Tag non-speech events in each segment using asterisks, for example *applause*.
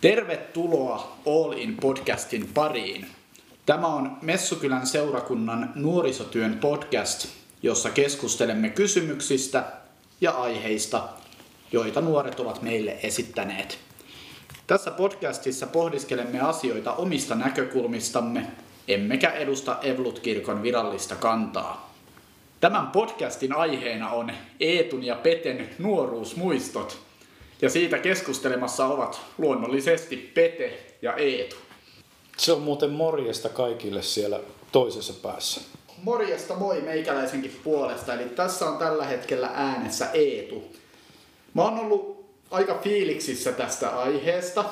Tervetuloa All In podcastin pariin. Tämä on Messukylän seurakunnan nuorisotyön podcast, jossa keskustelemme kysymyksistä ja aiheista, joita nuoret ovat meille esittäneet. Tässä podcastissa pohdiskelemme asioita omista näkökulmistamme, emmekä edusta Evlut-kirkon virallista kantaa. Tämän podcastin aiheena on Eetun ja Peten nuoruusmuistot, ja siitä keskustelemassa ovat luonnollisesti Pete ja Eetu. Se on muuten morjesta kaikille siellä toisessa päässä. Morjesta moi meikäläisenkin puolesta, eli tässä on tällä hetkellä äänessä Eetu. Mä oon ollut aika fiiliksissä tästä aiheesta.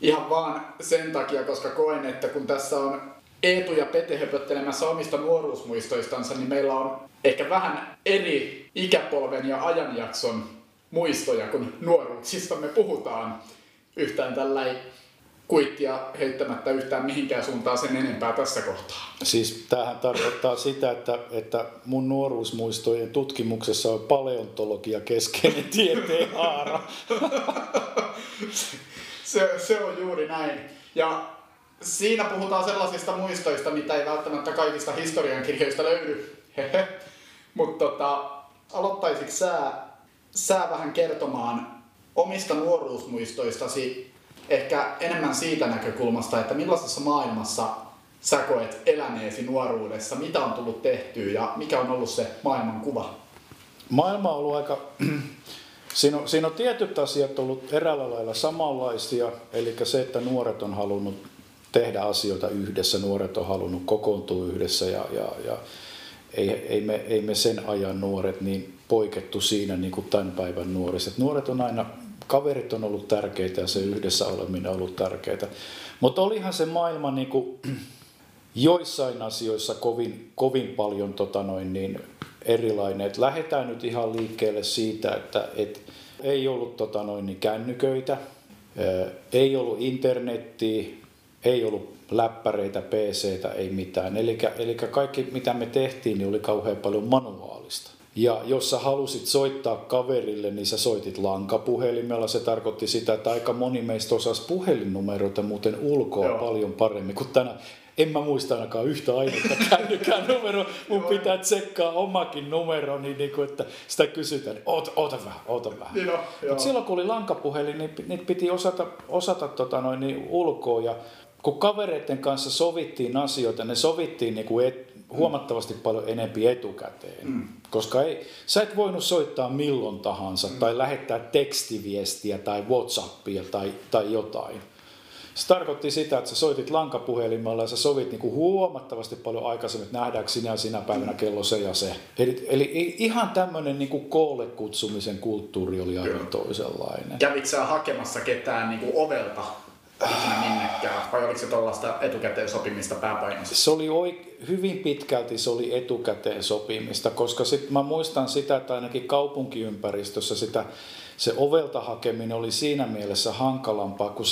Ihan vaan sen takia, koska koen, että kun tässä on Eetu ja Pete höpöttelemässä omista nuoruusmuistoistansa, niin meillä on ehkä vähän eri ikäpolven ja ajanjakson muistoja, kun nuoruuksistamme puhutaan yhtään tällä kuittia heittämättä yhtään mihinkään suuntaan sen enempää tässä kohtaa. Siis tämähän tarkoittaa sitä, että, että mun nuoruusmuistojen tutkimuksessa on paleontologia keskeinen *laughs* tieteen haara. se, se on juuri näin. Ja siinä puhutaan sellaisista muistoista, mitä ei välttämättä kaikista historiankirjoista löydy. *laughs* Mutta tota, aloittaisitko sä, sä vähän kertomaan omista nuoruusmuistoistasi ehkä enemmän siitä näkökulmasta, että millaisessa maailmassa sä koet eläneesi nuoruudessa, mitä on tullut tehtyä ja mikä on ollut se maailman kuva? Maailma on ollut aika... *clears throat* Siinä on, siinä on tietyt asiat ollut eräällä lailla samanlaisia, eli se, että nuoret on halunnut tehdä asioita yhdessä, nuoret on halunnut kokoontua yhdessä ja, ja, ja ei, ei, me, ei me sen ajan nuoret niin poikettu siinä niin kuin tämän päivän nuoriset. Nuoret on aina, kaverit on ollut tärkeitä ja se yhdessä oleminen on ollut tärkeitä. Mutta olihan se maailma niin kuin, *clears throat* joissain asioissa kovin, kovin paljon tota noin, niin erilainen. Et lähdetään nyt ihan liikkeelle siitä, että et ei ollut tota noin, niin kännyköitä, ei ollut internettiä, ei ollut läppäreitä, pc ei mitään. Eli kaikki mitä me tehtiin, niin oli kauhean paljon manuaalista. Ja jos sä halusit soittaa kaverille, niin sä soitit lankapuhelimella. Se tarkoitti sitä, että aika moni meistä osasi puhelinnumeroita muuten ulkoa Joo. paljon paremmin kuin tänä. En mä muista ainakaan yhtä ainutta *laughs* kännykän numero. Mun pitää tsekkaa omakin numero, niin, niin kuin, että sitä kysytään. Oota, oota vähän, oota vähän. Niin no, Mutta silloin kun oli lankapuhelin, niin niitä piti osata, osata tota noin, niin ulkoa. Ja kun kavereiden kanssa sovittiin asioita, ne sovittiin niin kuin et, huomattavasti paljon enempi etukäteen. Mm. Koska ei, sä et voinut soittaa milloin tahansa mm. tai lähettää tekstiviestiä tai Whatsappia tai, tai jotain. Se tarkoitti sitä, että sä soitit lankapuhelimella ja sä sovit niinku huomattavasti paljon aikaisemmin, että nähdäänkö sinä ja sinä päivänä kello se ja se. Eli, eli ihan tämmöinen niinku koolle kutsumisen kulttuuri oli aivan toisenlainen. Kävitkö sä hakemassa ketään niinku ovelta ikinä minnekään, vai oliko se tuollaista etukäteen sopimista pääpainoisesti? Se oli oik- hyvin pitkälti se oli etukäteen sopimista, koska sit mä muistan sitä, että ainakin kaupunkiympäristössä sitä, se ovelta hakeminen oli siinä mielessä hankalampaa, kun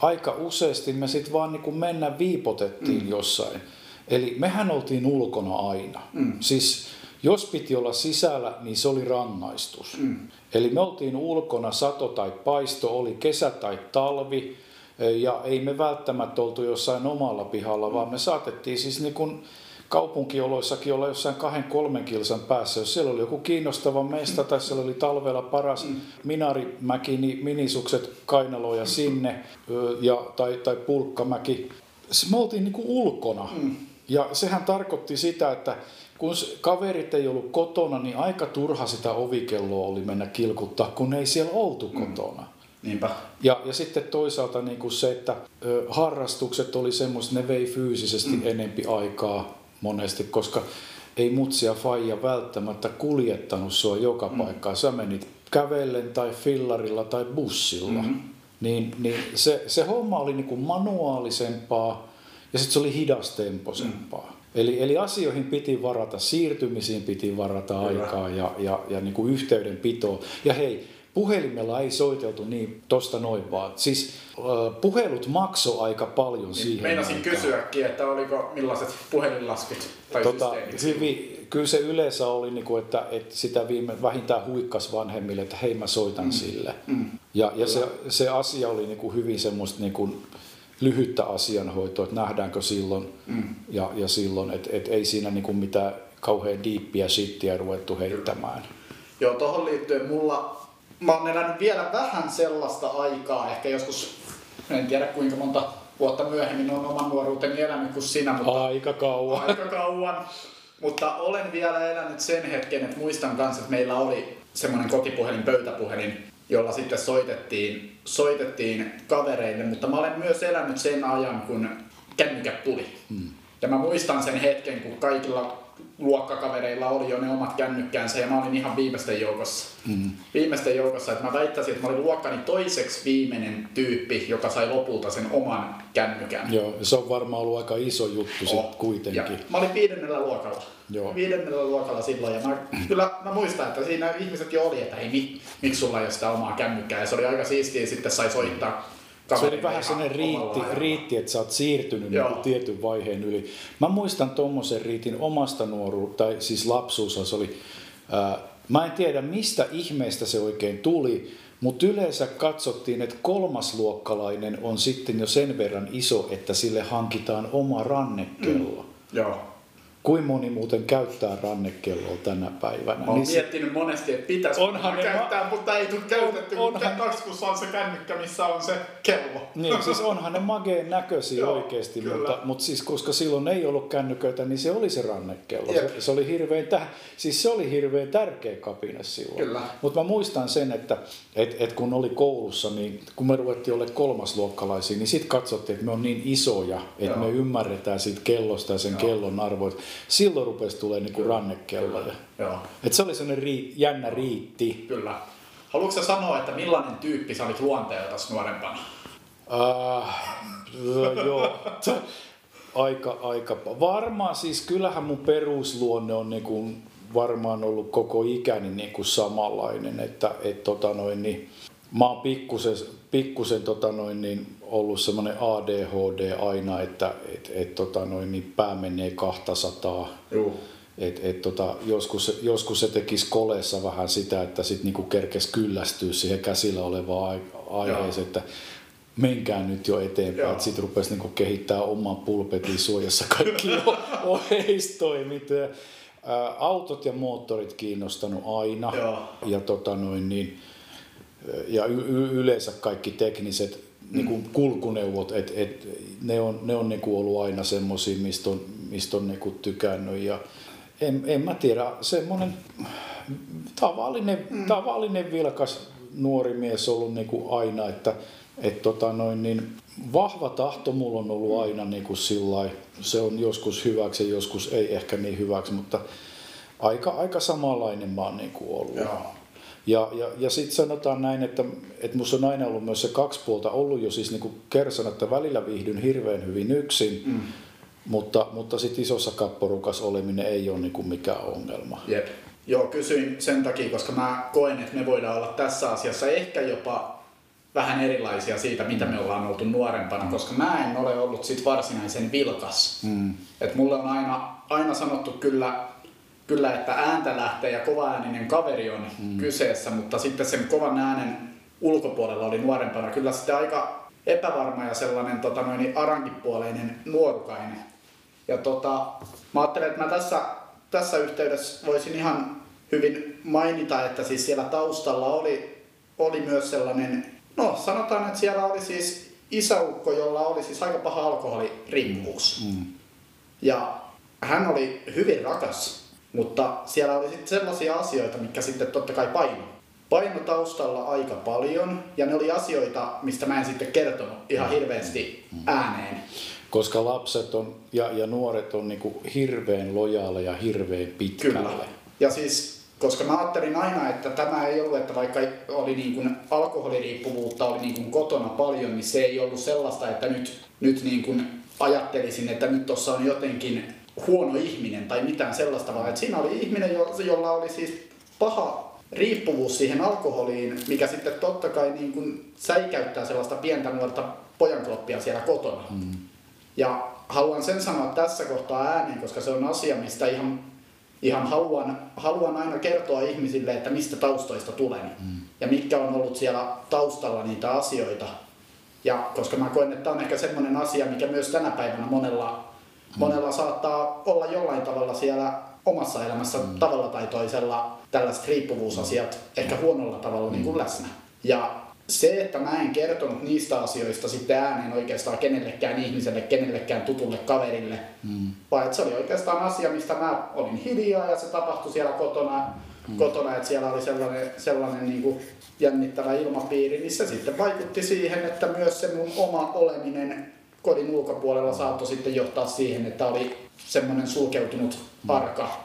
aika useasti me sitten vaan niin mennä viipotettiin mm. jossain. Eli mehän oltiin ulkona aina. Mm. Siis jos piti olla sisällä, niin se oli rangaistus. Mm. Eli me oltiin ulkona, sato tai paisto, oli kesä tai talvi, ja ei me välttämättä oltu jossain omalla pihalla, mm. vaan me saatettiin siis niin kuin kaupunkioloissakin olla jossain kahden kolmen kilsan päässä. Jos siellä oli joku kiinnostava mesta tai siellä oli talvella paras mm. minarimäki, niin minisukset kainaloja sinne ja, tai, tai pulkkamäki. Me oltiin niin kuin ulkona. Mm. Ja sehän tarkoitti sitä, että kun kaverit ei ollut kotona, niin aika turha sitä ovikelloa oli mennä kilkuttaa, kun ei siellä oltu mm. Niinpä. Ja, ja sitten toisaalta niin kuin se, että ö, harrastukset oli semmoista, ne vei fyysisesti mm. enempi aikaa monesti, koska ei mutsia faija välttämättä kuljettanut sua joka mm. paikkaan. Sä menit kävellen tai fillarilla tai bussilla. Mm-hmm. Niin, niin se, se homma oli niin kuin manuaalisempaa ja sitten se oli hidastemposempaa. Mm. Eli, eli asioihin piti varata, siirtymisiin piti varata Hyvä. aikaa ja, ja, ja niin kuin yhteydenpitoa. Ja hei, puhelimella ei soiteltu niin tosta noin vaan. Siis puhelut maksoi aika paljon niin, siihen Meinasin aikaan. kysyäkin, että oliko millaiset puhelinlaskut tai tota, systeemit? Kyllä se yleensä oli, niin kuin, että, että sitä viime, vähintään huikkas vanhemmille, että hei mä soitan mm. sille. Mm. Ja, ja se, se asia oli niin kuin hyvin semmoista niin kuin lyhyttä asianhoitoa, että nähdäänkö silloin mm. ja, ja silloin, että et ei siinä niin kuin mitään kauhean diippiä shittiä ruvettu heittämään. Joo, tuohon liittyen mulla, mä oon elänyt vielä vähän sellaista aikaa, ehkä joskus, en tiedä kuinka monta vuotta myöhemmin on oman nuoruuteni elänyt kuin sinä, mutta Aika kauan. aika kauan. Mutta olen vielä elänyt sen hetken, että muistan kanssa, että meillä oli semmoinen kotipuhelin, pöytäpuhelin, jolla sitten soitettiin, soitettiin kavereille, mutta mä olen myös elänyt sen ajan, kun kännykät tuli. Hmm. Ja mä muistan sen hetken, kun kaikilla luokkakavereilla oli jo ne omat kännykkäänsä ja mä olin ihan viimeisten joukossa. Mm. Viimeisten joukossa, että mä väittäisin, että mä olin luokkani toiseksi viimeinen tyyppi, joka sai lopulta sen oman kännykän. Joo, se on varmaan ollut aika iso juttu oh. sitten kuitenkin. Ja mä olin viidennellä luokalla. Joo. Viidennellä luokalla silloin ja mä, kyllä mä muistan, että siinä ihmiset jo oli, että hei, miksi sulla ei ole sitä omaa kännykkää ja se oli aika siistiä, sitten sai soittaa se oli vähän sellainen riitti, riitti, että sä oot siirtynyt niin tietyn vaiheen yli. Mä muistan tuommoisen riitin omasta nuoruudesta, tai siis lapsuussa se oli, ää, mä en tiedä mistä ihmeestä se oikein tuli, mutta yleensä katsottiin, että kolmasluokkalainen on sitten jo sen verran iso, että sille hankitaan oma rannekello. Mm. Joo. Kuin moni muuten käyttää rannekelloa tänä päivänä? Mä oon niin miettinyt monesti, että pitäisi onhan ne käyttää, ma- mutta ei tule käytetty, on, onhan... taskussa on se kännykkä, missä on se kello. Niin, siis onhan ne mageen näköisiä Joo, oikeasti, mutta, mutta siis koska silloin ei ollut kännyköitä, niin se oli se rannekello. Se, se, oli hirveän, täh, siis se oli hirveän tärkeä kapine silloin. Kyllä. Mutta mä muistan sen, että et, et kun oli koulussa, niin kun me ruvettiin olla kolmasluokkalaisia, niin sitten katsottiin, että me on niin isoja, että Joo. me ymmärretään siitä kellosta ja sen Joo. kellon arvoista silloin rupesi tulee niinku rannekelloja. Et se oli sellainen rii, jännä riitti. Kyllä. Haluatko sä sanoa, että millainen tyyppi sä olit luonteeltasi nuorempana? Uh, joo. *laughs* aika, aika. Varmaan siis kyllähän mun perusluonne on niinku varmaan ollut koko ikäni niinku samanlainen, että et tota noin, niin, mä oon pikkusen, pikkusen tota noin, niin ollut semmoinen ADHD aina, että et, et, tota noin, niin pää menee 200. Joo. Et, et, tota, joskus, joskus se tekisi koleessa vähän sitä, että sitten niinku kerkes kyllästyä siihen käsillä olevaan aiheeseen, että menkää nyt jo eteenpäin. että Sitten rupesi niinku kehittää oman pulpetin suojassa kaikki *laughs* oheistoimit. Autot ja moottorit kiinnostanut aina. Joo. Ja, tota noin, niin, ja y- yleensä kaikki tekniset niin kuin kulkuneuvot, että et, ne on, ne on niin kuin ollut aina semmoisia, mistä on, mistä on niin kuin tykännyt. Ja en, en mä tiedä, semmoinen tavallinen, mm. tavallinen vilkas nuori mies ollut niin kuin aina, että et tota noin, niin vahva tahto mulla on ollut aina niin kuin sillai, se on joskus hyväksi ja joskus ei ehkä niin hyväksi, mutta aika, aika samanlainen mä oon niin kuin ollut. Joo. Ja, ja, ja sitten sanotaan näin, että, että minussa on aina ollut myös se kaksi puolta ollut jo siis niin kersan, että välillä viihdyn hirveän hyvin yksin, mm. mutta, mutta sitten isossa kapporukas oleminen ei ole niin mikään ongelma. Jep. Joo, kysyin sen takia, koska mä koen, että me voidaan olla tässä asiassa ehkä jopa vähän erilaisia siitä, mitä me ollaan oltu nuorempana, mm. koska mä en ole ollut sit varsinaisen vilkas. Mm. Et mulle on aina, aina sanottu kyllä kyllä, että ääntä lähtee ja kovaääninen kaveri on mm. kyseessä, mutta sitten sen kovan äänen ulkopuolella oli nuorempana kyllä sitten aika epävarma ja sellainen tota, noin, arankipuoleinen nuorukainen. Ja tota, mä ajattelen, että mä tässä, tässä yhteydessä voisin ihan hyvin mainita, että siis siellä taustalla oli, oli myös sellainen, no sanotaan, että siellä oli siis isäukko, jolla oli siis aika paha alkoholiriippuvuus. Mm. Ja hän oli hyvin rakas mutta siellä oli sitten sellaisia asioita, mitkä sitten totta kai paino. Paino taustalla aika paljon ja ne oli asioita, mistä mä en sitten kertonut ihan hirveästi ääneen. Koska lapset on, ja, ja nuoret on niinku hirveän lojaaleja hirveän pitkälle. Kyllä. Ja siis, koska mä ajattelin aina, että tämä ei ollut, että vaikka oli niin kuin alkoholiriippuvuutta oli niin kuin kotona paljon, niin se ei ollut sellaista, että nyt, nyt niin kuin ajattelisin, että nyt tuossa on jotenkin huono ihminen tai mitään sellaista, vaan että siinä oli ihminen, jolla oli siis paha riippuvuus siihen alkoholiin, mikä sitten totta kai niin kuin säikäyttää sellaista pientä nuorta pojankloppia siellä kotona. Mm. Ja haluan sen sanoa tässä kohtaa ääneen, koska se on asia, mistä ihan, ihan haluan, haluan aina kertoa ihmisille, että mistä taustoista tulen. Mm. ja mitkä on ollut siellä taustalla niitä asioita. Ja koska mä koen, että tämä on ehkä semmoinen asia, mikä myös tänä päivänä monella, monella saattaa olla jollain tavalla siellä omassa elämässä mm. tavalla tai toisella tällaiset riippuvuusasiat ehkä huonolla tavalla mm. niin kuin läsnä. Ja se, että mä en kertonut niistä asioista sitten ääneen oikeastaan kenellekään ihmiselle, kenellekään tutulle kaverille, mm. vaan että se oli oikeastaan asia, mistä mä olin hiljaa ja se tapahtui siellä kotona, mm. kotona että siellä oli sellainen, sellainen niin kuin jännittävä ilmapiiri, niin se sitten vaikutti siihen, että myös se mun oma oleminen kodin ulkopuolella saattoi sitten johtaa siihen, että oli semmoinen sulkeutunut arka,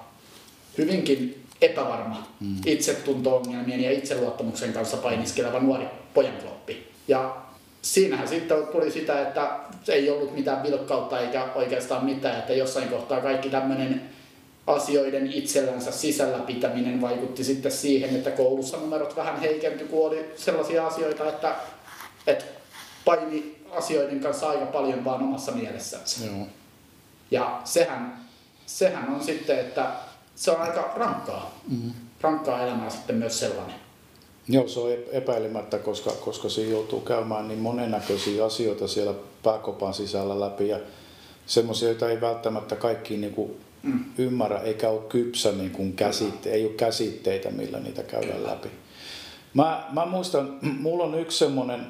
hyvinkin epävarma, mm. itsetunto-ongelmien ja itseluottamuksen kanssa painiskeleva nuori pojankloppi. Ja siinähän sitten tuli sitä, että ei ollut mitään vilkkautta eikä oikeastaan mitään, että jossain kohtaa kaikki tämmöinen asioiden itsellänsä sisällä pitäminen vaikutti sitten siihen, että koulussa numerot vähän heikentyi, kun oli sellaisia asioita, että, että paini asioiden kanssa aika paljon vaan omassa mielessänsä. Joo. Ja sehän, sehän on sitten, että se on aika rankkaa. Mm. Rankkaa elämää sitten myös sellainen. Joo, se on epäilemättä, koska, koska siinä joutuu käymään niin monennäköisiä asioita siellä pääkopan sisällä läpi ja semmoisia, joita ei välttämättä kaikki niin kuin mm. ymmärrä, eikä ole kypsä niin kuin käsitte, ei ole käsitteitä, millä niitä käydään läpi. Mä, mä muistan, *clears throat* mulla on yksi semmoinen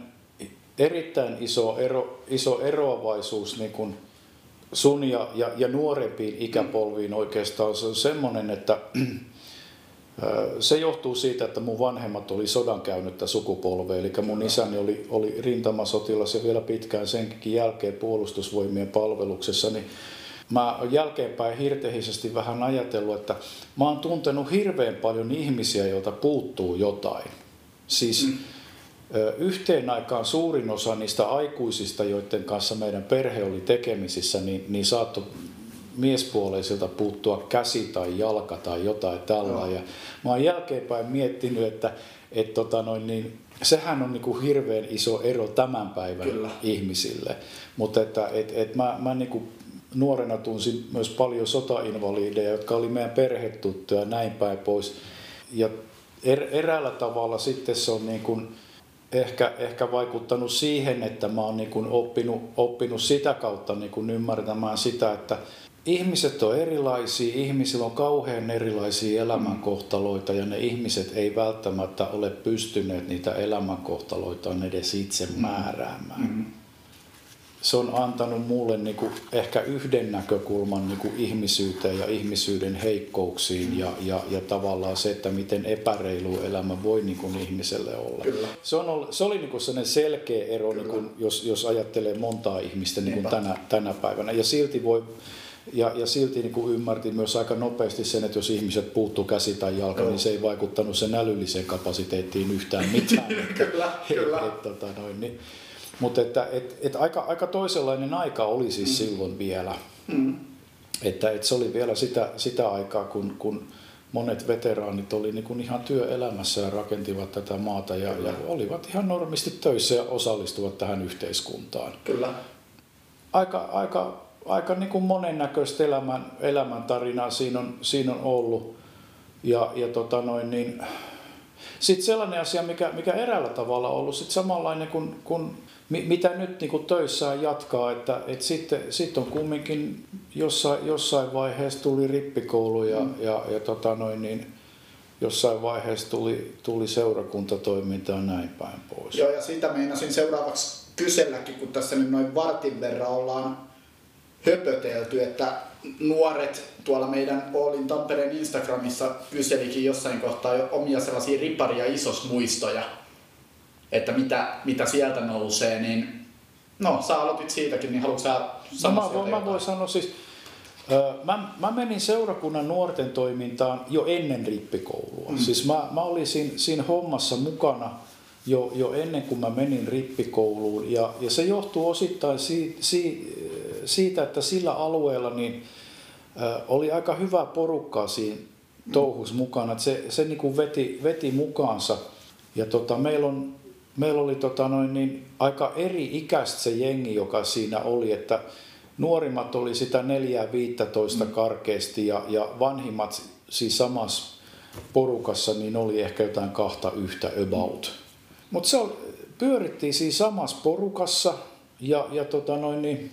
erittäin iso, ero, iso eroavaisuus niin kuin sun ja, ja, ja nuorempiin ikäpolviin oikeastaan. Se on semmoinen, että *clears throat* se johtuu siitä, että mun vanhemmat oli sodan käynyttä sukupolvea, eli mun isäni oli, oli rintamasotilas ja vielä pitkään senkin jälkeen puolustusvoimien palveluksessa, niin mä jälkeenpäin hirtehisesti vähän ajatellut, että mä oon tuntenut hirveän paljon ihmisiä, joilta puuttuu jotain. Siis mm. Yhteen aikaan suurin osa niistä aikuisista, joiden kanssa meidän perhe oli tekemisissä, niin, niin saattoi miespuoleisilta puuttua käsi tai jalka tai jotain tällä. Ja mä oon jälkeenpäin miettinyt, että et tota noin, niin, sehän on niinku hirveän iso ero tämän päivän Kyllä. ihmisille. Mutta että et, et mä, mä niinku nuorena tunsin myös paljon sotainvalideja, jotka oli meidän perhetuttuja ja näin päin pois. Ja er, eräällä tavalla sitten se on niin kuin ehkä, ehkä vaikuttanut siihen, että mä oon niin kuin oppinut, oppinut sitä kautta niin kuin ymmärtämään sitä, että ihmiset on erilaisia, ihmisillä on kauhean erilaisia elämänkohtaloita ja ne ihmiset ei välttämättä ole pystyneet niitä elämänkohtaloitaan edes itse määräämään. Mm-hmm se on antanut mulle niin kuin ehkä yhden näkökulman niin kuin ihmisyyteen ja ihmisyyden heikkouksiin ja, ja, ja tavallaan se, että miten epäreilu elämä voi niin kuin ihmiselle olla. Kyllä. Se, on ollut, se oli niin kuin sellainen selkeä ero, niin kuin, jos, jos ajattelee montaa ihmistä niin kuin tänä, tänä päivänä. Ja silti voi ja, ja silti niin kuin ymmärtin myös aika nopeasti sen, että jos ihmiset puuttuu käsi tai jalka, Joo. niin se ei vaikuttanut sen älylliseen kapasiteettiin yhtään mitään. *laughs* kyllä, kyllä. Et, et, tota noin, niin, mutta että, et, et aika, aika toisenlainen aika oli siis mm. silloin vielä. Mm. Että, että se oli vielä sitä, sitä aikaa, kun, kun monet veteraanit oli niin kuin ihan työelämässä ja rakentivat tätä maata ja, ja olivat ihan normisti töissä ja osallistuvat tähän yhteiskuntaan. Kyllä. Aika, aika, aika niin kuin monennäköistä elämän, elämäntarinaa siinä on, siinä on ollut. Ja, ja tota noin, niin, sitten sellainen asia, mikä, mikä eräällä tavalla on ollut sit samanlainen kuin, kuin mitä nyt niin kuin töissään jatkaa, että, että sitten, sitten on kumminkin jossain, jossain vaiheessa tuli rippikoulu ja, mm. ja, ja tota noin, niin jossain vaiheessa tuli, tuli seurakuntatoiminta ja näin päin pois. Joo, ja sitä meinasin seuraavaksi kyselläkin, kun tässä nyt noin vartin verran ollaan höpötelty, että nuoret tuolla meidän Oolin Tampereen Instagramissa kyselikin jossain kohtaa jo omia sellaisia riparia isosmuistoja että mitä, mitä sieltä nousee, niin no sä aloitit siitäkin, niin haluatko sä sanoa no, mä, voin, mä voin sanoa siis, Mä, mä menin seurakunnan nuorten toimintaan jo ennen rippikoulua. Mm. Siis mä, mä olin siinä, siinä hommassa mukana jo, jo ennen kuin mä menin rippikouluun. Ja, ja se johtuu osittain siitä, siitä, että sillä alueella niin, äh, oli aika hyvä porukkaa siinä touhus mukana. Että se se niin kuin veti, veti mukaansa. Ja tota, meillä on meillä oli tota noin, niin aika eri ikäistä se jengi, joka siinä oli, että nuorimmat oli sitä 4-15 mm. karkeasti ja, ja vanhimmat siis samassa porukassa, niin oli ehkä jotain kahta yhtä about. Mutta se oli, pyörittiin siinä samassa porukassa ja, ja tota noin, niin,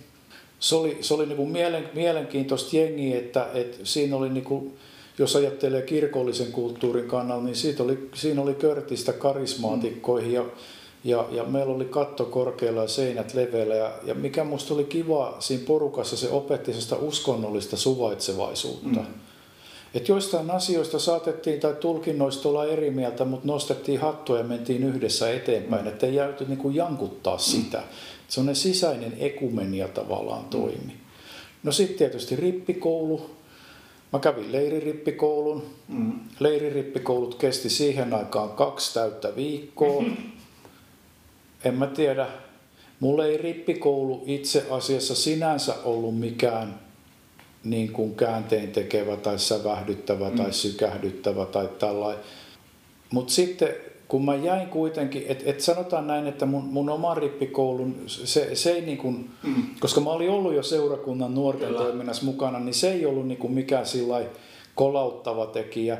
se oli, se oli niinku mielen, mielenkiintoista jengiä, että, että siinä oli niinku, jos ajattelee kirkollisen kulttuurin kannalta, niin siitä oli, siinä oli körtistä karismaatikkoihin ja, ja, ja meillä oli katto korkealla ja seinät leveillä. Ja, ja mikä musta oli kiva siinä porukassa, se opetti sitä uskonnollista suvaitsevaisuutta. Mm. Että joistain asioista saatettiin tai tulkinnoista olla eri mieltä, mutta nostettiin hattua ja mentiin yhdessä eteenpäin, mm. että ei jääty niin kuin jankuttaa mm. sitä. Sellainen sisäinen ekumenia tavallaan toimi. No sitten tietysti rippikoulu. Mä kävin leiririppikoulun. Mm. Leiririppikoulut kesti siihen aikaan kaksi täyttä viikkoa. *laughs* En mä tiedä. Mulle ei rippikoulu itse asiassa sinänsä ollut mikään niin kuin käänteen tekevä tai sävähdyttävä mm. tai sykähdyttävä tai tällainen. Mutta sitten kun mä jäin kuitenkin, että et sanotaan näin, että mun, mun oma rippikoulun, se, se ei niin kuin, mm. koska mä olin ollut jo seurakunnan nuorten Kyllä. toiminnassa mukana, niin se ei ollut niin kuin mikään sillä kolauttava tekijä.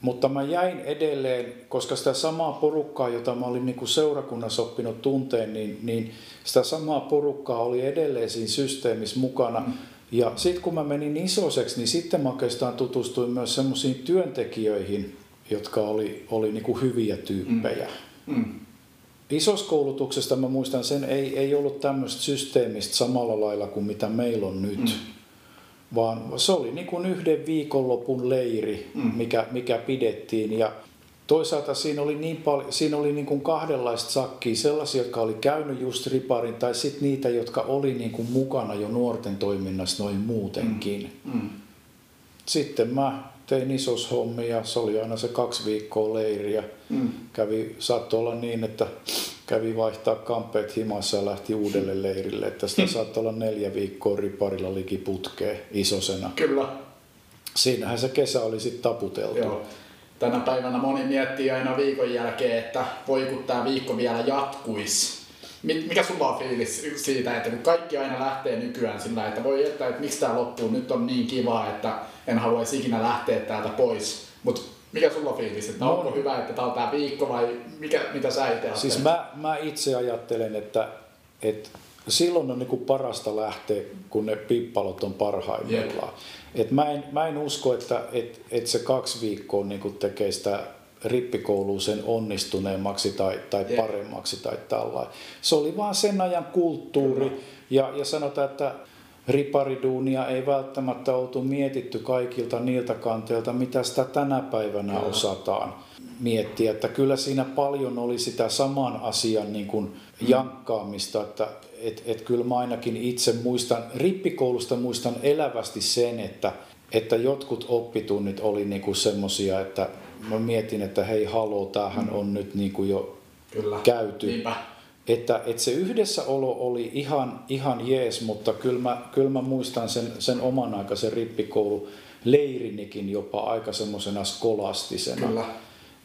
Mutta mä jäin edelleen, koska sitä samaa porukkaa, jota mä olin niin kuin seurakunnassa oppinut tunteen, niin, niin sitä samaa porukkaa oli edelleen siinä systeemissä mukana. Mm. Ja sitten kun mä menin isoseksi, niin sitten mä oikeastaan tutustuin myös semmoisiin työntekijöihin, jotka oli, oli niin kuin hyviä tyyppejä. Mm. Mm. Isoskoulutuksesta mä muistan sen, ei, ei ollut tämmöistä systeemistä samalla lailla kuin mitä meillä on nyt. Mm. Vaan se oli niin kuin yhden viikonlopun leiri, mm. mikä, mikä pidettiin. Ja toisaalta siinä oli, niin paljon, siinä oli niin kuin kahdenlaista sakkia, sellaisia, jotka oli käynyt just riparin, tai sitten niitä, jotka oli niin kuin mukana jo nuorten toiminnassa noin muutenkin. Mm. Mm. Sitten mä tein isos hommia, se oli aina se kaksi viikkoa leiriä. Mm. Kävi, saattoi olla niin, että kävi vaihtaa kampeet himassa ja lähti uudelle leirille. Että sitä mm. saattoi olla neljä viikkoa riparilla likiputkeen isosena. Kyllä. Siinähän se kesä oli sitten taputeltu. Joo. Tänä päivänä moni miettii aina viikon jälkeen, että voi kun tämä viikko vielä jatkuisi. Mikä sulla on fiilis siitä, että kun kaikki aina lähtee nykyään sillä, että voi että, että miksi tämä loppuu, nyt on niin kiva, että en haluaisi ikinä lähteä täältä pois. Mutta mikä sulla on fiilis, että no, onko hyvä, että tämä on tämä viikko vai mikä, mitä sä itse Siis mä, mä itse ajattelen, että, että silloin on niin parasta lähteä, kun ne pippalot on parhaimmillaan. Et mä, en, mä en usko, että et, et se kaksi viikkoa niin tekee sitä rippikouluun sen onnistuneemmaksi tai, tai paremmaksi tai tällainen. Se oli vaan sen ajan kulttuuri ja, ja sanotaan, että ripariduunia ei välttämättä oltu mietitty kaikilta niiltä kanteilta, mitä sitä tänä päivänä Kyllä. osataan miettiä. Että kyllä siinä paljon oli sitä saman asian niin kuin mm. jankkaamista, että et, et kyllä mä ainakin itse muistan, rippikoulusta muistan elävästi sen, että, että jotkut oppitunnit oli niin kuin semmosia, että mä mietin, että hei haloo, tämähän mm. on nyt niin kuin jo kyllä. käyty. Niinpä että, että se yhdessäolo oli ihan, ihan jees, mutta kyllä mä, kyllä mä muistan sen, sen oman aikaisen rippikoulu leirinikin jopa aika semmoisena skolastisena. Kyllä.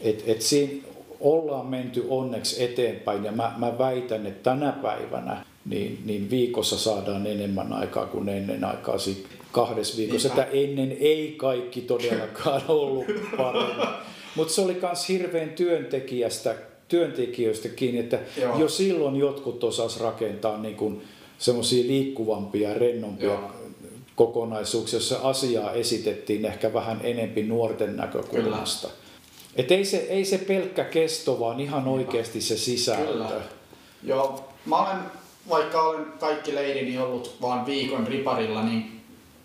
Et, et siinä ollaan menty onneksi eteenpäin ja mä, mä väitän, että tänä päivänä niin, niin viikossa saadaan enemmän aikaa kuin ennen aikaa. Siitä kahdessa viikossa. Että ennen ei kaikki todellakaan *laughs* ollut paremmin. Mutta se oli myös hirveän työntekijästä työntekijöistä kiinni, että Joo. jo silloin jotkut osas rakentaa niin kuin semmoisia liikkuvampia, rennompia Joo. kokonaisuuksia, joissa asiaa esitettiin ehkä vähän enempi nuorten näkökulmasta. Et ei se, ei se pelkkä kesto, vaan ihan oikeasti se sisältö. Kyllä. Joo, mä olen, vaikka olen kaikki leirini ollut vaan viikon riparilla, niin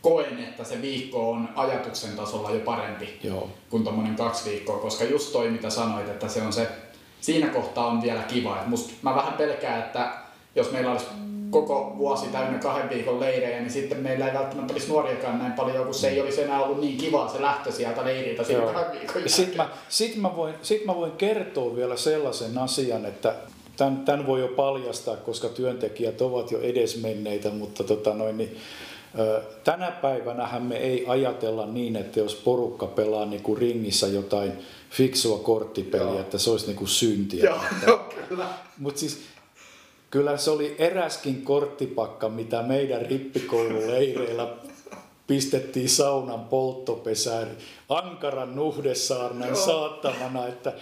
koen, että se viikko on ajatuksen tasolla jo parempi Joo. kuin tuommoinen kaksi viikkoa, koska just toi mitä sanoit, että se on se siinä kohtaa on vielä kiva. Et musta, mä vähän pelkään, että jos meillä olisi koko vuosi täynnä kahden viikon leirejä, niin sitten meillä ei välttämättä olisi nuoriakaan näin paljon, kun se ei olisi enää ollut niin kiva se lähtö sieltä leiriltä siinä kahden viikon Sitten mä, sit mä, voin, sit mä voin kertoa vielä sellaisen asian, että tämän, tämän voi jo paljastaa, koska työntekijät ovat jo edesmenneitä, mutta tota noin, niin, tänä päivänä me ei ajatella niin, että jos porukka pelaa niin kuin ringissä jotain fiksua korttipeliä, Joo. että se olisi niinku syntiä. Joo, *laughs* kyllä. Mutta siis kyllä se oli eräskin korttipakka, mitä meidän rippikoululeireillä pistettiin saunan polttopesään ankaran nuhdesaarnan saattamana, että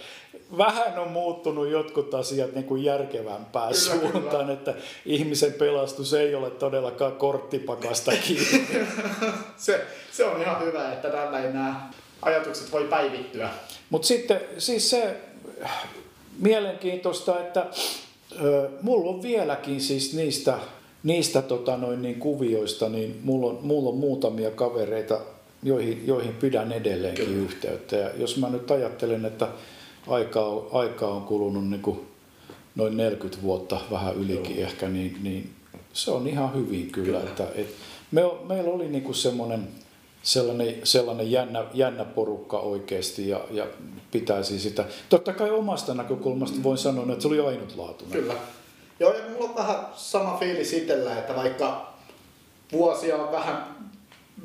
vähän on muuttunut jotkut asiat niin kuin järkevämpään kyllä, suuntaan, kyllä. että ihmisen pelastus ei ole todellakaan korttipakasta kiinni. *laughs* se, se on ihan hyvä, että tällä nämä ajatukset voi päivittyä. Mutta sitten siis se mielenkiintoista, että ö, mulla on vieläkin siis niistä, niistä tota noin niin kuvioista, niin mulla on, mulla on muutamia kavereita, joihin, joihin pidän edelleenkin Kyllä. yhteyttä. Ja jos mä nyt ajattelen, että aika on, aika on kulunut niin kuin noin 40 vuotta, vähän ylikin Joo. ehkä, niin, niin se on ihan hyvin kyllä. kyllä. Että, et me, meillä oli niin kuin semmoinen sellainen, sellainen jännä, jännä porukka oikeasti ja, ja pitäisi sitä. Totta kai omasta näkökulmasta voin sanoa, että se oli ainutlaatuinen. Kyllä. Joo, ja mulla on vähän sama fiilis itsellä, että vaikka vuosia on vähän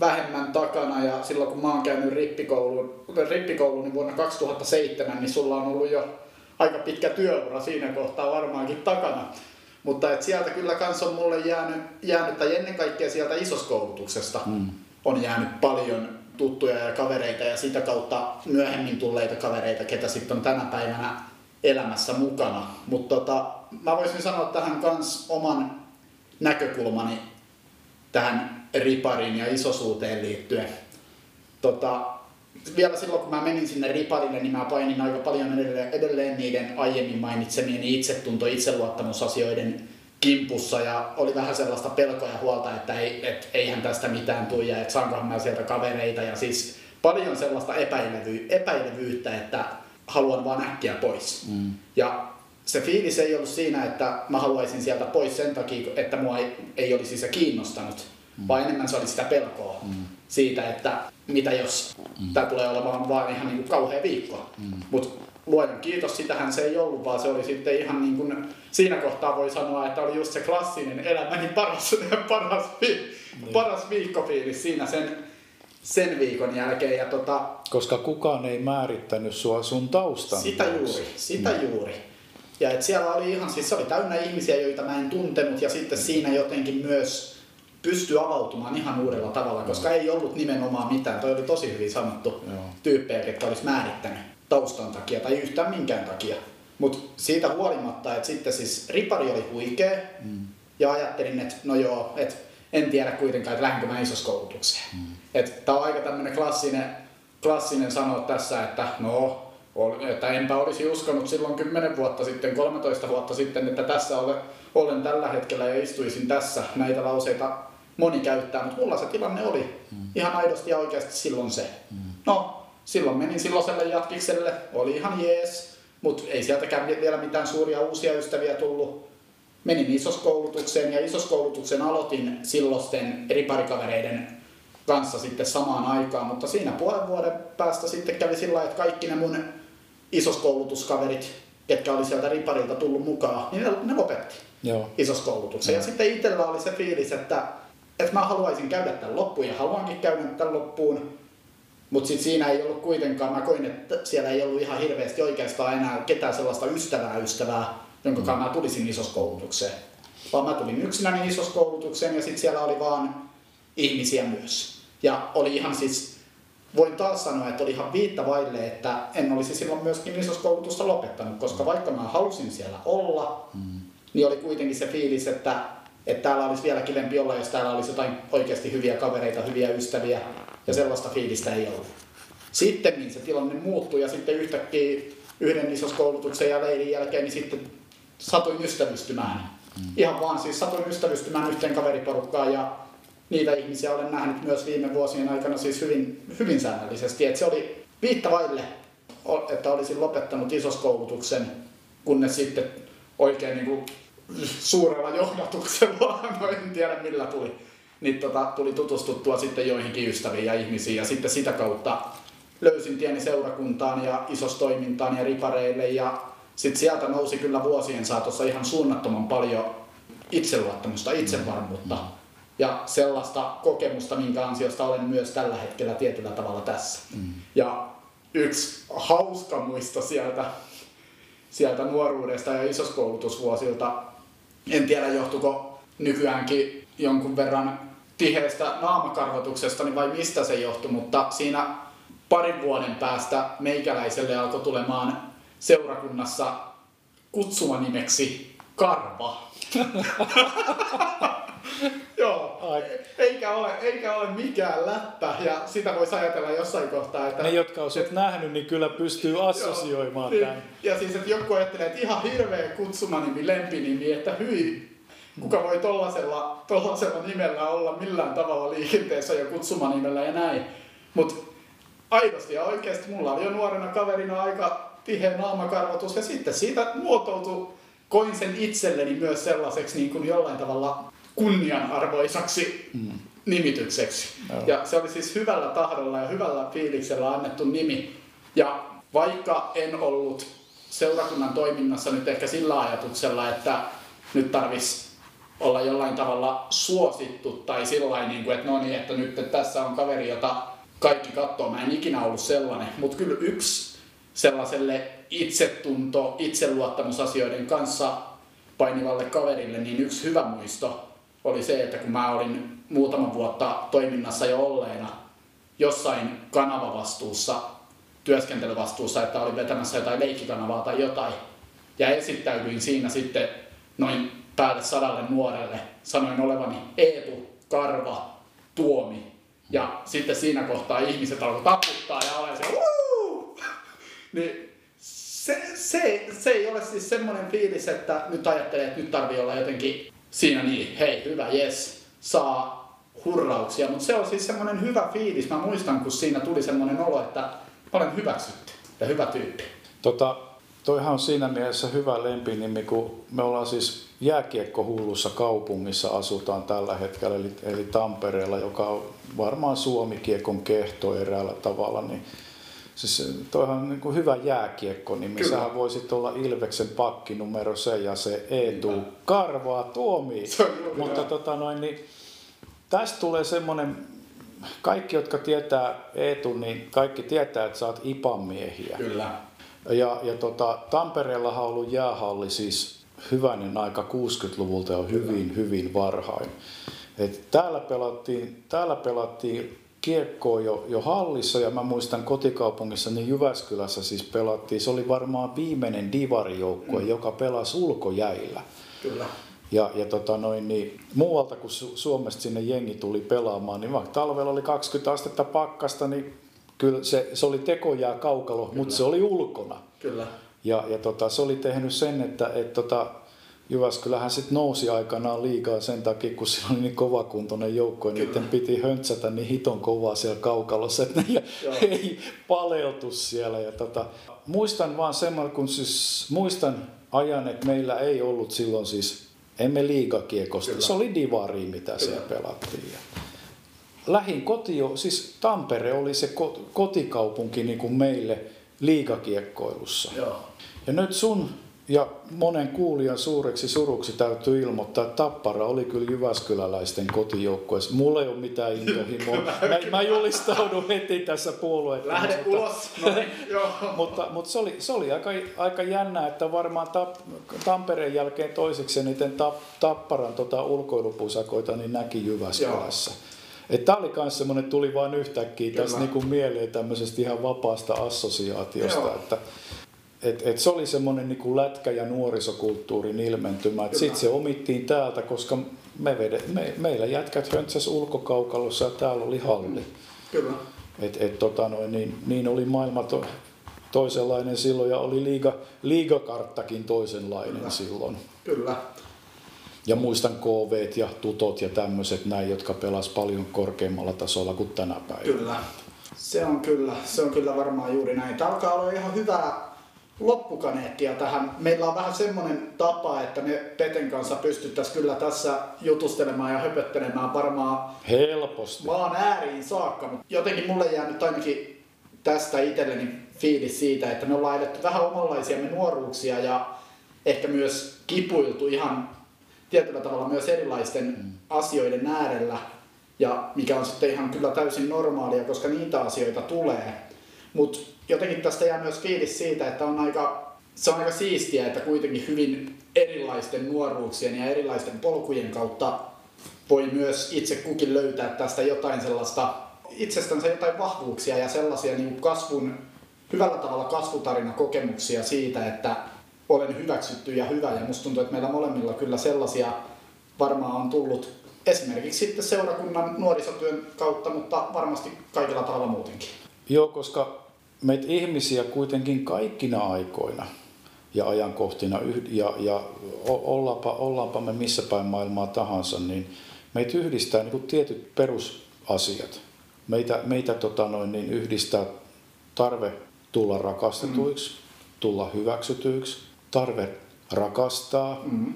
vähemmän takana ja silloin kun mä oon käynyt rippikoulun, rippikoulun niin vuonna 2007, niin sulla on ollut jo aika pitkä työura siinä kohtaa varmaankin takana. Mutta et sieltä kyllä kans on mulle jäänyt, jäänyt tai ennen kaikkea sieltä isoskoulutuksesta mm. on jäänyt paljon tuttuja ja kavereita ja sitä kautta myöhemmin tulleita kavereita, ketä sitten on tänä päivänä elämässä mukana. Mutta tota, mä voisin sanoa tähän kans oman näkökulmani tähän ripariin ja isosuuteen liittyen. Tota, vielä silloin kun mä menin sinne riparille, niin mä painin aika paljon edelleen, edelleen niiden aiemmin mainitsemieni itsetunto, itseluottamusasioiden kimpussa ja oli vähän sellaista pelkoa ja huolta, että ei, et, eihän tästä mitään tule ja että saankohan mä sieltä kavereita ja siis paljon sellaista epäilevy, epäilevyyttä, että haluan vaan äkkiä pois. Mm. Ja se fiilis ei ollut siinä, että mä haluaisin sieltä pois sen takia, että mua ei, ei olisi se kiinnostanut, mm. vaan enemmän se oli sitä pelkoa mm. siitä, että mitä jos mm. tämä tulee olemaan vaan ihan niin kuin kauhea viikko. Mm. Mutta luojan kiitos, sitähän se ei ollut, vaan se oli sitten ihan niin kuin, siinä kohtaa voi sanoa, että oli just se klassinen elämäni paras, *laughs* paras, vi, niin. paras viikkofiilis siinä sen, sen viikon jälkeen. Ja tota, Koska kukaan ei määrittänyt sua sun taustan. Sitä juuri, sitä mm. juuri. Ja et siellä oli ihan, siis se oli täynnä ihmisiä, joita mä en tuntenut ja sitten siinä jotenkin myös pystyi avautumaan ihan uudella tavalla, koska ei ollut nimenomaan mitään. Toi oli tosi hyvin sanottu Joo. tyyppejä, jotka olisi määrittänyt taustan takia tai yhtään minkään takia. Mutta siitä huolimatta, että sitten siis ripari oli huikea mm. ja ajattelin, että no joo, että en tiedä kuitenkaan, että lähdenkö mä isoskoulutukseen. Mm. Tää on aika tämmönen klassinen, klassinen sanoa tässä, että no, että enpä olisi uskonut silloin 10 vuotta sitten, 13 vuotta sitten, että tässä olen, olen tällä hetkellä ja istuisin tässä. Näitä lauseita moni käyttää, mutta mulla se tilanne oli mm. ihan aidosti ja oikeasti silloin se. Mm. No, silloin menin silloiselle jatkikselle, oli ihan jees, mutta ei sieltäkään vielä mitään suuria uusia ystäviä tullut. Menin isoskoulutukseen ja isoskoulutuksen aloitin silloisten riparikavereiden kanssa sitten samaan aikaan, mutta siinä puolen vuoden päästä sitten kävi sillä että kaikki ne mun isoskoulutuskaverit, ketkä oli sieltä riparilta tullut mukaan, niin ne, ne lopetti Joo. isoskoulutuksen. Ja sitten itsellä oli se fiilis, että, että mä haluaisin käydä tämän loppuun ja haluankin käydä tämän loppuun, mutta sitten siinä ei ollut kuitenkaan, mä koin, että siellä ei ollut ihan hirveästi oikeastaan enää ketään sellaista ystävää ystävää, jonka mm. mä tulisin isoskoulutukseen. Vaan mä tulin yksinäni isoskoulutukseen ja sitten siellä oli vaan ihmisiä myös. Ja oli ihan siis, voin taas sanoa, että oli ihan viitta vaille, että en olisi silloin myöskin isoskoulutusta lopettanut, koska vaikka mä halusin siellä olla, mm. niin oli kuitenkin se fiilis, että, että täällä olisi vielä kivempi olla, jos täällä olisi jotain oikeasti hyviä kavereita, hyviä ystäviä, ja sellaista fiilistä ei ollut. Sitten se tilanne muuttui ja sitten yhtäkkiä yhden isoskoulutuksen ja leirin jälkeen niin sitten satuin ystävystymään. Mm. Ihan vaan siis satuin ystävystymään yhteen kaveriporukkaan ja niitä ihmisiä olen nähnyt myös viime vuosien aikana siis hyvin, hyvin säännöllisesti. Et se oli viittavaille, että olisin lopettanut isoskoulutuksen, kunnes sitten oikein niin kuin suurella johdatuksella, *laughs* no en tiedä millä tuli, niin tota, tuli tutustuttua sitten joihinkin ystäviin ja ihmisiin. Ja sitten sitä kautta löysin tieni seurakuntaan ja isostoimintaan ja ripareille. Ja sitten sieltä nousi kyllä vuosien saatossa ihan suunnattoman paljon itseluottamusta, itsevarmuutta ja sellaista kokemusta, minkä ansiosta olen myös tällä hetkellä tietyllä tavalla tässä. Mm. Ja yksi hauska muisto sieltä, sieltä nuoruudesta ja isoskoulutusvuosilta, en tiedä johtuko nykyäänkin jonkun verran tiheästä naamakarvotuksesta niin vai mistä se johtui, mutta siinä parin vuoden päästä meikäläiselle alkoi tulemaan seurakunnassa kutsuma nimeksi Karva. *laughs* Joo, Ai. eikä ole, eikä ole mikään läppä ja sitä voisi ajatella jossain kohtaa, että... Ne, jotka olet nähnyt, niin kyllä pystyy assosioimaan Joo, tämän. niin. Ja siis, että joku ajattelee, että ihan hirveä kutsumanimi, lempinimi, että hyi, kuka voi tollasella, tollasella nimellä olla millään tavalla liikenteessä ja kutsumanimellä ja näin. Mutta aidosti ja oikeasti mulla oli jo nuorena kaverina aika tiheä naamakarvotus ja sitten siitä muotoutui, koin sen itselleni myös sellaiseksi niin kuin jollain tavalla kunnianarvoisaksi Mm. nimitykseksi. Joo. Ja se oli siis hyvällä tahdolla ja hyvällä fiiliksellä annettu nimi. Ja vaikka en ollut seurakunnan toiminnassa nyt ehkä sillä ajatuksella, että nyt tarvis olla jollain tavalla suosittu tai sillä niin kuin, että no niin, että nyt että tässä on kaveri, jota kaikki katsoo. Mä en ikinä ollut sellainen, mutta kyllä yksi sellaiselle itsetunto, itseluottamusasioiden kanssa painivalle kaverille, niin yksi hyvä muisto oli se, että kun mä olin muutaman vuotta toiminnassa jo olleena jossain kanavavastuussa, työskentelyvastuussa, että olin vetämässä jotain leikkikanavaa tai jotain, ja esittäydyin siinä sitten noin päälle sadalle nuorelle. Sanoin olevani Eetu, Karva, Tuomi. Ja sitten siinä kohtaa ihmiset alkoi taputtaa ja olen se! *laughs* Niin se, se, se ei ole siis semmoinen fiilis, että nyt ajattelee, että nyt tarvii olla jotenkin siinä niin, hei, hyvä, yes, saa hurrauksia. Mutta se on siis semmoinen hyvä fiilis. Mä muistan, kun siinä tuli semmoinen olo, että olen hyväksytty ja hyvä tyyppi. Tota, toihan on siinä mielessä hyvä lempinimi, kun me ollaan siis jääkiekkohullussa kaupungissa asutaan tällä hetkellä, eli, eli Tampereella, joka on varmaan Suomikiekon kehto eräällä tavalla, niin Siis toihan on niin kuin hyvä jääkiekko-nimi. Kyllä. Sähän voisit olla Ilveksen pakki numero se ja se Eetu. Karvaa Tuomi. On Mutta tota noin, niin tästä tulee semmoinen, kaikki jotka tietää Eetu, niin kaikki tietää, että sä oot IPAN miehiä. Kyllä. Ja, ja tota, Tampereellahan on ollut jäähalli siis hyvänen aika 60-luvulta jo hyvin, hyvin varhain. Et täällä, pelattiin, täällä pelattiin kiekkoa jo, jo hallissa ja mä muistan kotikaupungissa, niin Jyväskylässä siis pelattiin. Se oli varmaan viimeinen divarijoukkue, mm. joka pelasi ulkojäillä. Kyllä. Ja, ja tota noin, niin muualta kun Su- Suomesta sinne jengi tuli pelaamaan, niin vaikka talvella oli 20 astetta pakkasta, niin kyllä se, se oli tekojää kaukalo, kyllä. mutta se oli ulkona. Kyllä. Ja, ja tota, se oli tehnyt sen, että et tota, Jyväskylähän sitten nousi aikanaan liigaa sen takia, kun sillä oli niin kovakuntoinen joukko, ja niiden piti höntsätä niin hiton kovaa siellä kaukalossa, että ne ei paleltu siellä. Ja tota, muistan vaan semmoinen, kun siis muistan ajan, että meillä ei ollut silloin siis, emme liigakiekosta, Kyllä. se oli divari, mitä siellä pelattiin. Ja lähin koti, siis Tampere oli se ko- kotikaupunki niin kuin meille liigakiekkoilussa. Joo. Ja nyt sun ja monen kuulijan suureksi suruksi täytyy ilmoittaa, että Tappara oli kyllä Jyväskyläläisten kotijoukkueessa. Mulla ei ole mitään intohimoa. *laughs* Mä, mä julistaudun heti tässä puolueen. Lähde kanssa. ulos. No niin, joo. Mutta, mutta se oli, se oli aika, aika jännää, että varmaan tap, Tampereen jälkeen toiseksi eniten tap, Tapparan tota ulkoilupusakoita niin näki Jyväskylässä. Tämä oli myös semmoinen, tuli vain yhtäkkiä Kyllä. tässä niinku mieleen tämmöisestä ihan vapaasta assosiaatiosta, Joo. että et, et se oli semmoinen niinku lätkä- ja nuorisokulttuurin ilmentymä. Sitten se omittiin täältä, koska me vede, me, meillä jätkät höntsäs ulkokaukalossa ja täällä oli halli. Kyllä. Et, et, tota noin, niin, niin oli maailma to, toisenlainen silloin ja oli liiga, liigakarttakin toisenlainen Kyllä. silloin. Kyllä. Ja muistan KV ja tutot ja tämmöiset näin, jotka pelas paljon korkeammalla tasolla kuin tänä päivänä. Kyllä. Se on kyllä, se on kyllä varmaan juuri näin. Tämä alkaa olla ihan hyvää loppukaneettia tähän. Meillä on vähän semmoinen tapa, että me Peten kanssa pystyttäisiin kyllä tässä jutustelemaan ja höpöttelemään varmaan Helposti. maan ääriin saakka, mutta jotenkin mulle jää nyt ainakin tästä itselleni fiilis siitä, että me ollaan eletty vähän omanlaisiamme nuoruuksia ja ehkä myös kipuiltu ihan tietyllä tavalla myös erilaisten mm. asioiden äärellä, ja mikä on sitten ihan kyllä täysin normaalia, koska niitä asioita tulee. Mutta jotenkin tästä jää myös fiilis siitä, että on aika, se on aika siistiä, että kuitenkin hyvin erilaisten nuoruuksien ja erilaisten polkujen kautta voi myös itse kukin löytää tästä jotain sellaista itsestänsä jotain vahvuuksia ja sellaisia niin kasvun, hyvällä tavalla kasvutarinakokemuksia siitä, että olen hyväksytty ja hyvä. Ja musta tuntuu, että meillä molemmilla kyllä sellaisia varmaan on tullut esimerkiksi sitten seurakunnan nuorisotyön kautta, mutta varmasti kaikilla tavalla muutenkin. Joo, koska meitä ihmisiä kuitenkin kaikkina aikoina ja ajankohtina ja, ja ollaanpa, ollaanpa me missä päin maailmaa tahansa, niin meitä yhdistää niin kuin tietyt perusasiat. Meitä, meitä tota noin, niin yhdistää tarve tulla rakastetuiksi, mm. tulla hyväksytyiksi, tarve rakastaa, mm.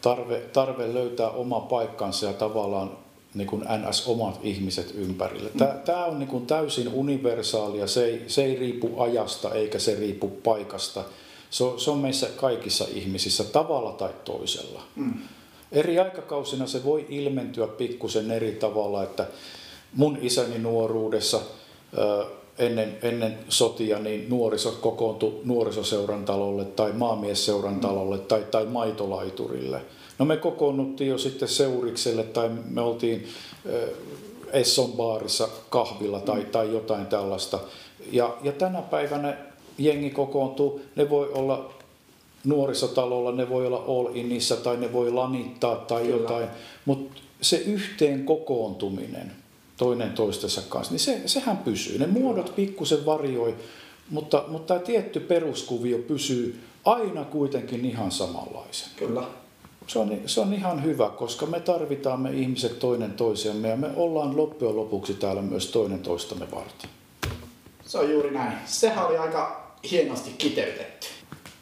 tarve, tarve löytää oma paikkansa ja tavallaan niin kuin NS omat ihmiset ympärille. Tämä on niin kuin täysin universaalia, se ei, se ei riipu ajasta eikä se riipu paikasta. Se on, se on meissä kaikissa ihmisissä tavalla tai toisella. Mm. Eri aikakausina se voi ilmentyä pikkusen eri tavalla, että mun isäni nuoruudessa ennen, ennen sotia niin nuoriso kokoontui nuorisoseuran talolle tai maamiesseuran talolle tai, tai maitolaiturille. No me kokoonnuttiin jo sitten seurikselle tai me oltiin Esson baarissa kahvilla tai, mm. tai jotain tällaista. Ja, ja tänä päivänä jengi kokoontuu, ne voi olla nuorisotalolla, ne voi olla all inissä tai ne voi lanittaa tai Kyllä. jotain, mutta se yhteen kokoontuminen toinen toistensa kanssa, niin se, sehän pysyy. Ne muodot pikkusen varjoi, mutta, mutta tämä tietty peruskuvio pysyy aina kuitenkin ihan samanlaisen. Kyllä. Se on, se on ihan hyvä, koska me tarvitaan me ihmiset toinen toisiamme ja me ollaan loppujen lopuksi täällä myös toinen toistamme varten. Se on juuri näin. Sehän oli aika hienosti kiteytetty.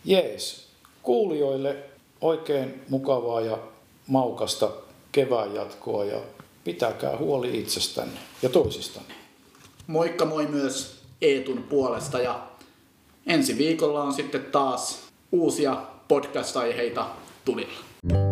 Jees. Kuulijoille oikein mukavaa ja maukasta kevään jatkoa ja pitäkää huoli itsestänne ja toisistanne. Moikka moi myös Eetun puolesta ja ensi viikolla on sitten taas uusia podcast-aiheita tulilla. Thank you.